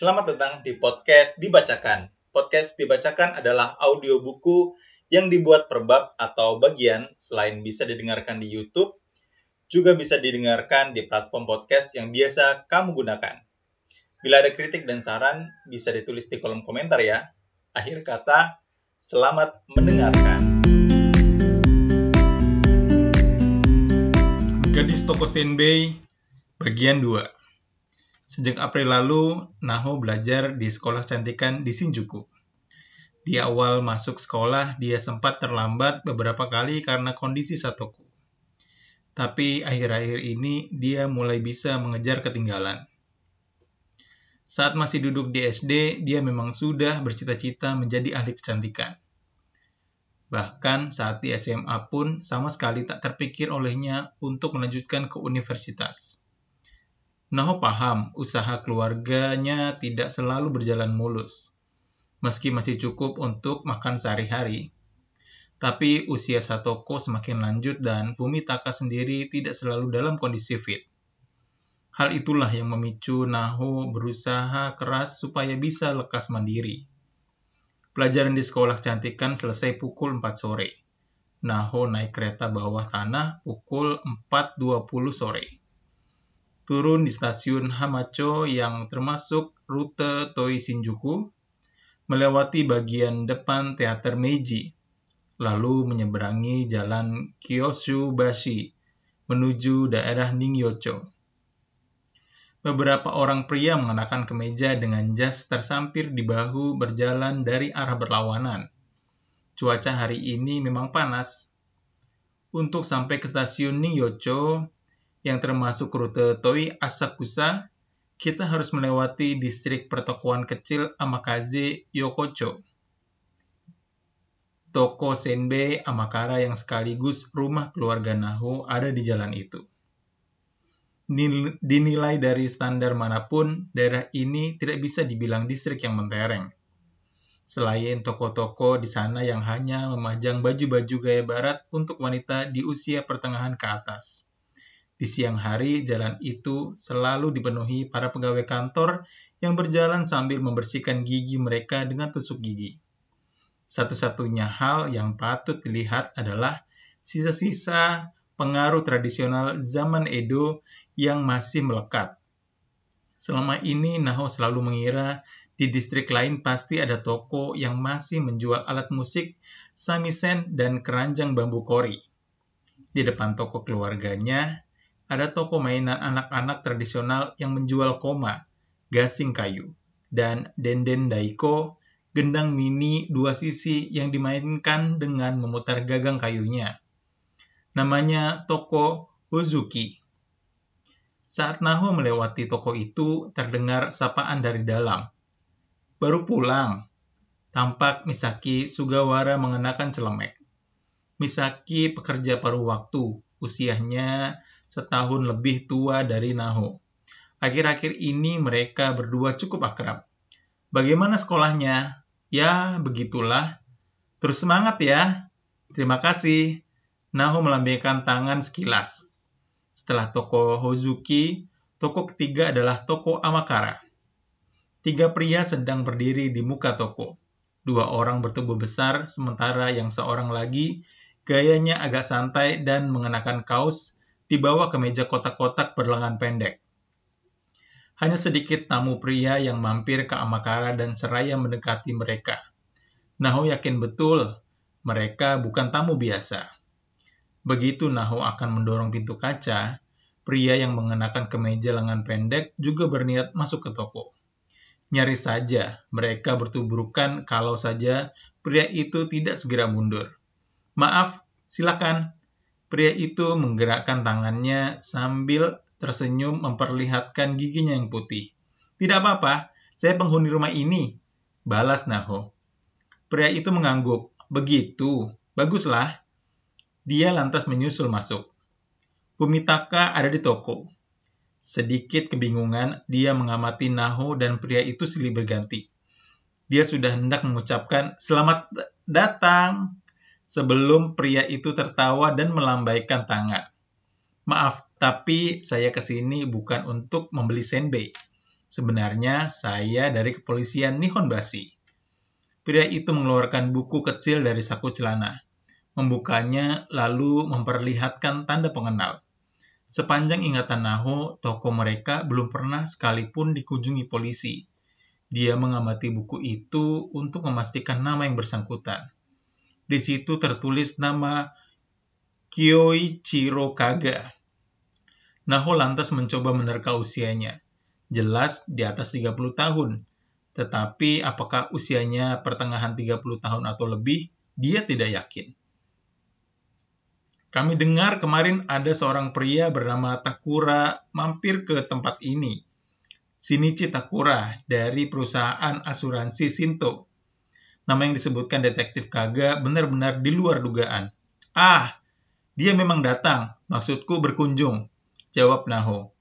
Selamat datang di podcast Dibacakan. Podcast Dibacakan adalah audio buku yang dibuat per bab atau bagian selain bisa didengarkan di YouTube, juga bisa didengarkan di platform podcast yang biasa kamu gunakan. Bila ada kritik dan saran, bisa ditulis di kolom komentar ya. Akhir kata, selamat mendengarkan. Gadis Toko Senbei, bagian 2. Sejak April lalu, Naho belajar di sekolah cantikan di Shinjuku. Di awal masuk sekolah, dia sempat terlambat beberapa kali karena kondisi Satoku. Tapi akhir-akhir ini dia mulai bisa mengejar ketinggalan. Saat masih duduk di SD, dia memang sudah bercita-cita menjadi ahli kecantikan. Bahkan saat di SMA pun sama sekali tak terpikir olehnya untuk melanjutkan ke universitas. Naho paham usaha keluarganya tidak selalu berjalan mulus meski masih cukup untuk makan sehari-hari. Tapi usia Satoko semakin lanjut dan Fumitaka sendiri tidak selalu dalam kondisi fit. Hal itulah yang memicu Naho berusaha keras supaya bisa lekas mandiri. Pelajaran di sekolah kecantikan selesai pukul 4 sore. Naho naik kereta bawah tanah pukul 4.20 sore. Turun di stasiun Hamacho yang termasuk rute Toi Shinjuku melewati bagian depan teater Meiji, lalu menyeberangi jalan Kyoshubashi menuju daerah Ningyocho. Beberapa orang pria mengenakan kemeja dengan jas tersampir di bahu berjalan dari arah berlawanan. Cuaca hari ini memang panas. Untuk sampai ke stasiun Ningyocho, yang termasuk rute Toi Asakusa, kita harus melewati distrik pertokoan kecil Amakaze Yokocho. Toko Senbei Amakara yang sekaligus rumah keluarga Naho ada di jalan itu. Dinilai dari standar mana pun, daerah ini tidak bisa dibilang distrik yang mentereng. Selain toko-toko di sana yang hanya memajang baju-baju gaya barat untuk wanita di usia pertengahan ke atas. Di siang hari, jalan itu selalu dipenuhi para pegawai kantor yang berjalan sambil membersihkan gigi mereka dengan tusuk gigi. Satu-satunya hal yang patut dilihat adalah sisa-sisa pengaruh tradisional zaman Edo yang masih melekat. Selama ini, Naho selalu mengira di distrik lain pasti ada toko yang masih menjual alat musik, samisen, dan keranjang bambu kori. Di depan toko keluarganya, ada toko mainan anak-anak tradisional yang menjual koma, gasing kayu, dan denden daiko, gendang mini dua sisi yang dimainkan dengan memutar gagang kayunya. Namanya toko Huzuki. Saat Naho melewati toko itu, terdengar sapaan dari dalam. Baru pulang. Tampak Misaki Sugawara mengenakan celemek. Misaki pekerja paruh waktu, usianya setahun lebih tua dari Naho. Akhir-akhir ini mereka berdua cukup akrab. Bagaimana sekolahnya? Ya, begitulah. Terus semangat ya. Terima kasih. Naho melambaikan tangan sekilas. Setelah toko Hozuki, toko ketiga adalah toko Amakara. Tiga pria sedang berdiri di muka toko. Dua orang bertubuh besar, sementara yang seorang lagi gayanya agak santai dan mengenakan kaos dibawa ke meja kotak-kotak berlengan pendek. Hanya sedikit tamu pria yang mampir ke Amakara dan seraya mendekati mereka. Naho yakin betul mereka bukan tamu biasa. Begitu Naho akan mendorong pintu kaca, pria yang mengenakan kemeja lengan pendek juga berniat masuk ke toko. Nyaris saja mereka bertubrukan kalau saja pria itu tidak segera mundur. Maaf, silakan, Pria itu menggerakkan tangannya sambil tersenyum memperlihatkan giginya yang putih. Tidak apa-apa, saya penghuni rumah ini. Balas Naho. Pria itu mengangguk. Begitu, baguslah. Dia lantas menyusul masuk. Fumitaka ada di toko. Sedikit kebingungan, dia mengamati Naho dan pria itu silih berganti. Dia sudah hendak mengucapkan, Selamat datang, sebelum pria itu tertawa dan melambaikan tangan. Maaf, tapi saya ke sini bukan untuk membeli senbei. Sebenarnya saya dari kepolisian Nihonbashi. Pria itu mengeluarkan buku kecil dari saku celana, membukanya lalu memperlihatkan tanda pengenal. Sepanjang ingatan Naho, toko mereka belum pernah sekalipun dikunjungi polisi. Dia mengamati buku itu untuk memastikan nama yang bersangkutan. Di situ tertulis nama Kyoichiro Kaga. Naho lantas mencoba menerka usianya. Jelas di atas 30 tahun. Tetapi apakah usianya pertengahan 30 tahun atau lebih, dia tidak yakin. Kami dengar kemarin ada seorang pria bernama Takura mampir ke tempat ini. Shinichi Takura dari perusahaan asuransi Sinto. Nama yang disebutkan detektif Kaga benar-benar di luar dugaan. Ah, dia memang datang, maksudku berkunjung, jawab Naho.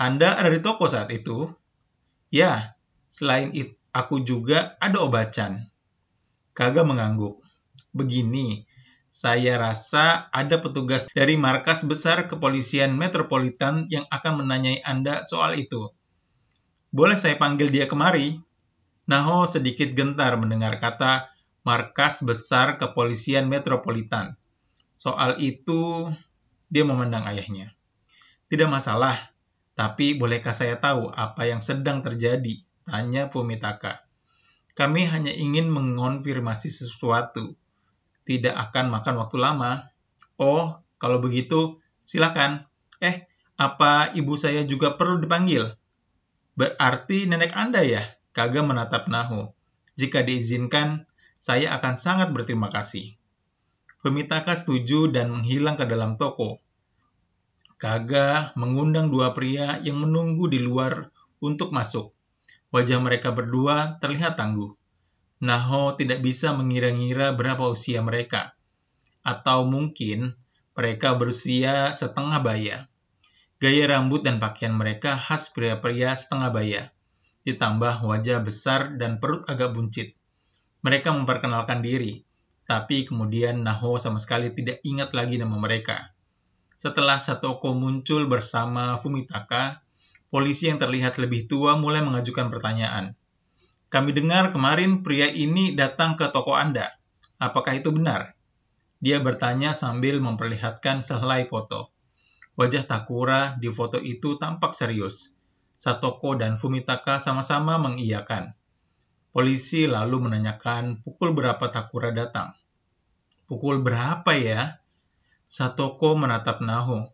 Anda ada di toko saat itu? Ya, selain itu, aku juga ada obacan. Kaga mengangguk. Begini, saya rasa ada petugas dari markas besar kepolisian metropolitan yang akan menanyai Anda soal itu. Boleh saya panggil dia kemari? Naho sedikit gentar mendengar kata markas besar kepolisian metropolitan. Soal itu, dia memandang ayahnya. Tidak masalah, tapi bolehkah saya tahu apa yang sedang terjadi? Tanya Fumitaka. Kami hanya ingin mengonfirmasi sesuatu tidak akan makan waktu lama. Oh, kalau begitu, silakan. Eh, apa ibu saya juga perlu dipanggil? Berarti nenek Anda ya? Kaga menatap Naho. Jika diizinkan, saya akan sangat berterima kasih. Femitaka setuju dan menghilang ke dalam toko. Kaga mengundang dua pria yang menunggu di luar untuk masuk. Wajah mereka berdua terlihat tangguh. Naho tidak bisa mengira-ngira berapa usia mereka. Atau mungkin mereka berusia setengah baya. Gaya rambut dan pakaian mereka khas pria-pria setengah baya. Ditambah wajah besar dan perut agak buncit. Mereka memperkenalkan diri, tapi kemudian Naho sama sekali tidak ingat lagi nama mereka. Setelah Satoko muncul bersama Fumitaka, polisi yang terlihat lebih tua mulai mengajukan pertanyaan. Kami dengar kemarin pria ini datang ke toko Anda. Apakah itu benar? Dia bertanya sambil memperlihatkan sehelai foto. Wajah Takura di foto itu tampak serius. Satoko dan Fumitaka sama-sama mengiyakan. Polisi lalu menanyakan pukul berapa Takura datang. Pukul berapa ya? Satoko menatap Naho.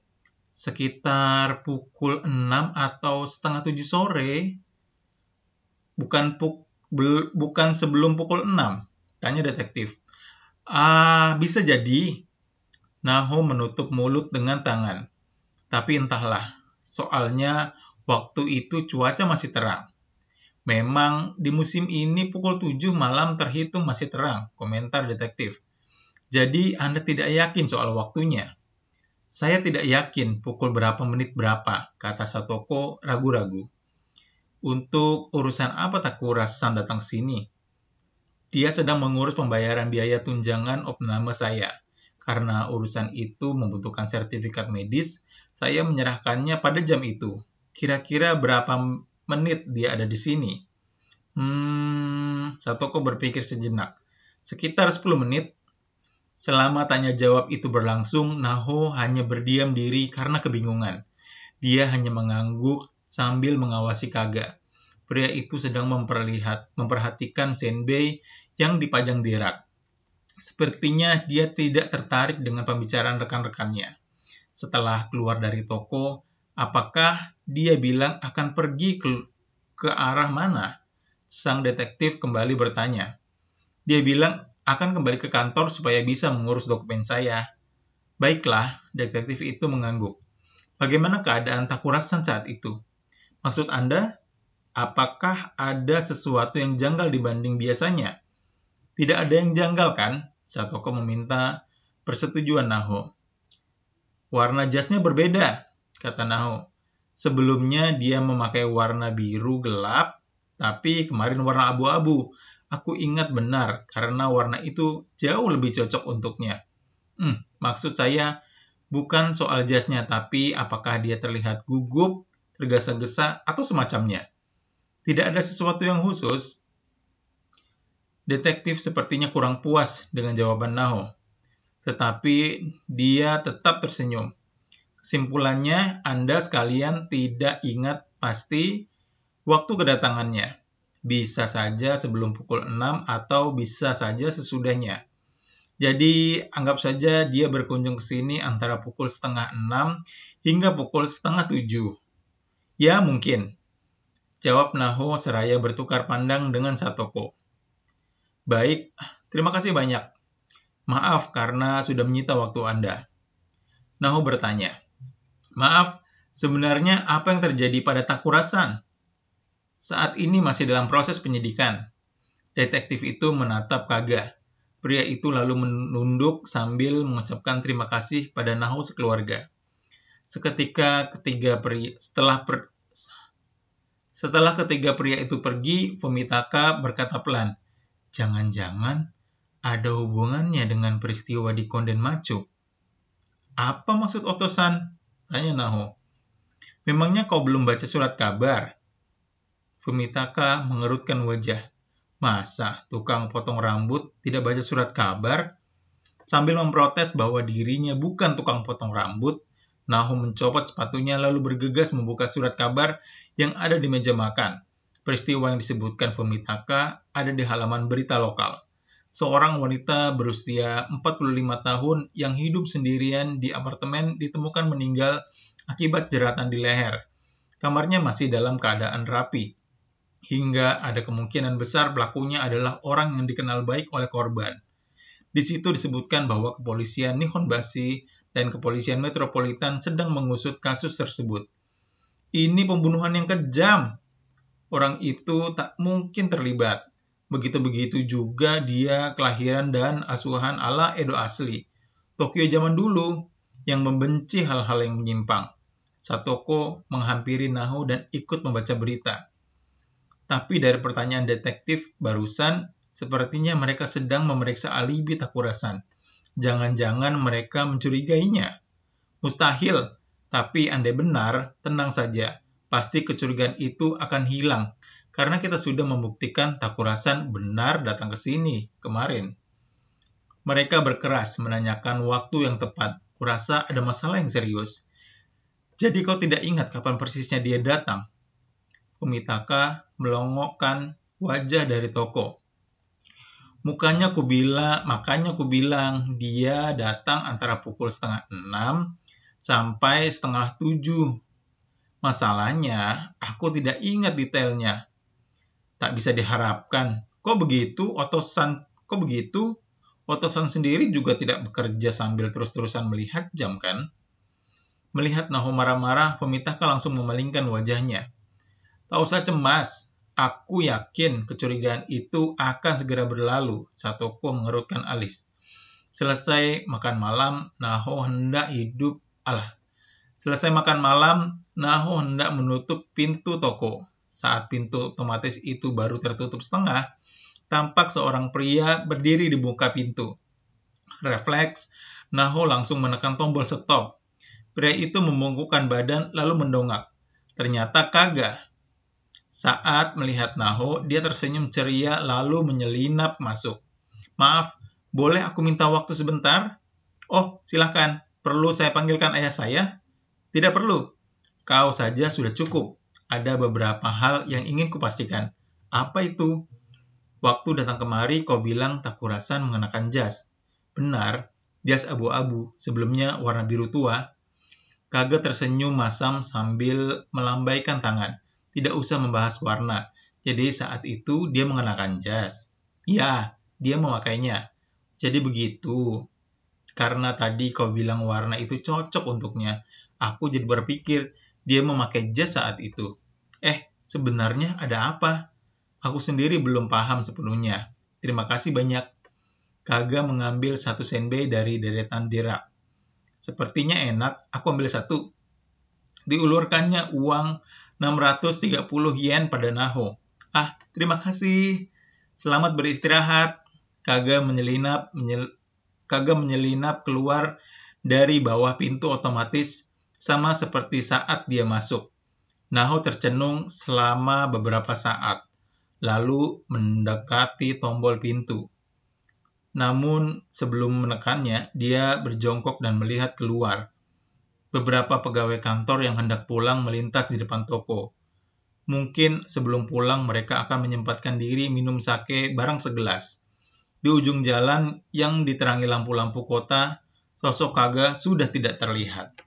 Sekitar pukul 6 atau setengah 7 sore. Bukan puk bukan sebelum pukul 6? Tanya detektif. Ah, bisa jadi. Naho menutup mulut dengan tangan. Tapi entahlah, soalnya waktu itu cuaca masih terang. Memang di musim ini pukul 7 malam terhitung masih terang, komentar detektif. Jadi Anda tidak yakin soal waktunya. Saya tidak yakin pukul berapa menit berapa, kata Satoko ragu-ragu. Untuk urusan apa Takura-san datang sini? Dia sedang mengurus pembayaran biaya tunjangan opname saya. Karena urusan itu membutuhkan sertifikat medis, saya menyerahkannya pada jam itu. Kira-kira berapa menit dia ada di sini? Hmm, Satoko berpikir sejenak. Sekitar 10 menit. Selama tanya jawab itu berlangsung, Naho hanya berdiam diri karena kebingungan. Dia hanya mengangguk sambil mengawasi Kaga. Pria itu sedang memperlihat, memperhatikan Senbei yang dipajang di rak. Sepertinya dia tidak tertarik dengan pembicaraan rekan-rekannya. Setelah keluar dari toko, apakah dia bilang akan pergi ke, ke arah mana? Sang detektif kembali bertanya. Dia bilang akan kembali ke kantor supaya bisa mengurus dokumen saya. Baiklah, detektif itu mengangguk. Bagaimana keadaan Takurasan saat itu? Maksud Anda, apakah ada sesuatu yang janggal dibanding biasanya? Tidak ada yang janggal kan? Satoko meminta persetujuan Naho. Warna jasnya berbeda, kata Naho. Sebelumnya dia memakai warna biru gelap, tapi kemarin warna abu-abu. Aku ingat benar karena warna itu jauh lebih cocok untuknya. Hmm, maksud saya bukan soal jasnya, tapi apakah dia terlihat gugup tergesa-gesa, atau semacamnya. Tidak ada sesuatu yang khusus. Detektif sepertinya kurang puas dengan jawaban Naho. Tetapi dia tetap tersenyum. Kesimpulannya, Anda sekalian tidak ingat pasti waktu kedatangannya. Bisa saja sebelum pukul 6 atau bisa saja sesudahnya. Jadi anggap saja dia berkunjung ke sini antara pukul setengah 6 hingga pukul setengah 7. Ya mungkin. Jawab Naho seraya bertukar pandang dengan Satoko. Baik, terima kasih banyak. Maaf karena sudah menyita waktu Anda. Naho bertanya, Maaf, sebenarnya apa yang terjadi pada Takurasan? Saat ini masih dalam proses penyidikan. Detektif itu menatap Kaga. Pria itu lalu menunduk sambil mengucapkan terima kasih pada Naho sekeluarga. Seketika ketiga pria setelah per, setelah ketiga pria itu pergi, Fumitaka berkata pelan, "Jangan-jangan ada hubungannya dengan peristiwa di Konden Machu." Apa maksud Otosan? Tanya Naho. Memangnya kau belum baca surat kabar? Fumitaka mengerutkan wajah. Masa tukang potong rambut tidak baca surat kabar? Sambil memprotes bahwa dirinya bukan tukang potong rambut, Naho mencopot sepatunya lalu bergegas membuka surat kabar yang ada di meja makan. Peristiwa yang disebutkan Fumitaka ada di halaman berita lokal seorang wanita berusia 45 tahun yang hidup sendirian di apartemen ditemukan meninggal akibat jeratan di leher. Kamarnya masih dalam keadaan rapi. Hingga ada kemungkinan besar pelakunya adalah orang yang dikenal baik oleh korban. Di situ disebutkan bahwa kepolisian Nihonbashi dan kepolisian metropolitan sedang mengusut kasus tersebut. Ini pembunuhan yang kejam. Orang itu tak mungkin terlibat Begitu-begitu juga dia kelahiran dan asuhan ala Edo asli. Tokyo zaman dulu yang membenci hal-hal yang menyimpang. Satoko menghampiri Naho dan ikut membaca berita. Tapi dari pertanyaan detektif barusan, sepertinya mereka sedang memeriksa alibi Takurasan. Jangan-jangan mereka mencurigainya. Mustahil, tapi andai benar, tenang saja. Pasti kecurigaan itu akan hilang karena kita sudah membuktikan Takurasan benar datang ke sini kemarin. Mereka berkeras menanyakan waktu yang tepat. Kurasa ada masalah yang serius. Jadi kau tidak ingat kapan persisnya dia datang? Kumitaka melongokkan wajah dari toko. Mukanya ku bilang, makanya ku bilang dia datang antara pukul setengah enam sampai setengah tujuh. Masalahnya, aku tidak ingat detailnya tak bisa diharapkan. Kok begitu? Otosan kok begitu? Otosan sendiri juga tidak bekerja sambil terus-terusan melihat jam kan? Melihat Naho marah-marah, Pemitaka langsung memalingkan wajahnya. Tak usah cemas, aku yakin kecurigaan itu akan segera berlalu, Satoko mengerutkan alis. Selesai makan malam, Naho hendak hidup, alah. Selesai makan malam, Naho hendak menutup pintu toko. Saat pintu otomatis itu baru tertutup setengah, tampak seorang pria berdiri di muka pintu. Refleks, Naho langsung menekan tombol stop. Pria itu membungkukkan badan lalu mendongak. Ternyata kagak. Saat melihat Naho, dia tersenyum ceria lalu menyelinap masuk. Maaf, boleh aku minta waktu sebentar? Oh, silakan. Perlu saya panggilkan ayah saya? Tidak perlu. Kau saja sudah cukup ada beberapa hal yang ingin kupastikan. Apa itu? Waktu datang kemari kau bilang tak kurasan mengenakan jas. Benar, jas abu-abu, sebelumnya warna biru tua. Kaget tersenyum masam sambil melambaikan tangan. Tidak usah membahas warna. Jadi saat itu dia mengenakan jas. Ya, dia memakainya. Jadi begitu. Karena tadi kau bilang warna itu cocok untuknya, aku jadi berpikir dia memakai jas saat itu. Eh, sebenarnya ada apa? Aku sendiri belum paham sepenuhnya. Terima kasih banyak. Kaga mengambil satu senbei dari deretan dirak. Sepertinya enak, aku ambil satu. Diulurkannya uang 630 yen pada Naho. Ah, terima kasih. Selamat beristirahat. Kaga menyelinap, menyel, Kaga menyelinap keluar dari bawah pintu otomatis sama seperti saat dia masuk. Naho tercenung selama beberapa saat, lalu mendekati tombol pintu. Namun sebelum menekannya, dia berjongkok dan melihat keluar. Beberapa pegawai kantor yang hendak pulang melintas di depan toko. Mungkin sebelum pulang mereka akan menyempatkan diri minum sake barang segelas. Di ujung jalan yang diterangi lampu-lampu kota, sosok Kaga sudah tidak terlihat.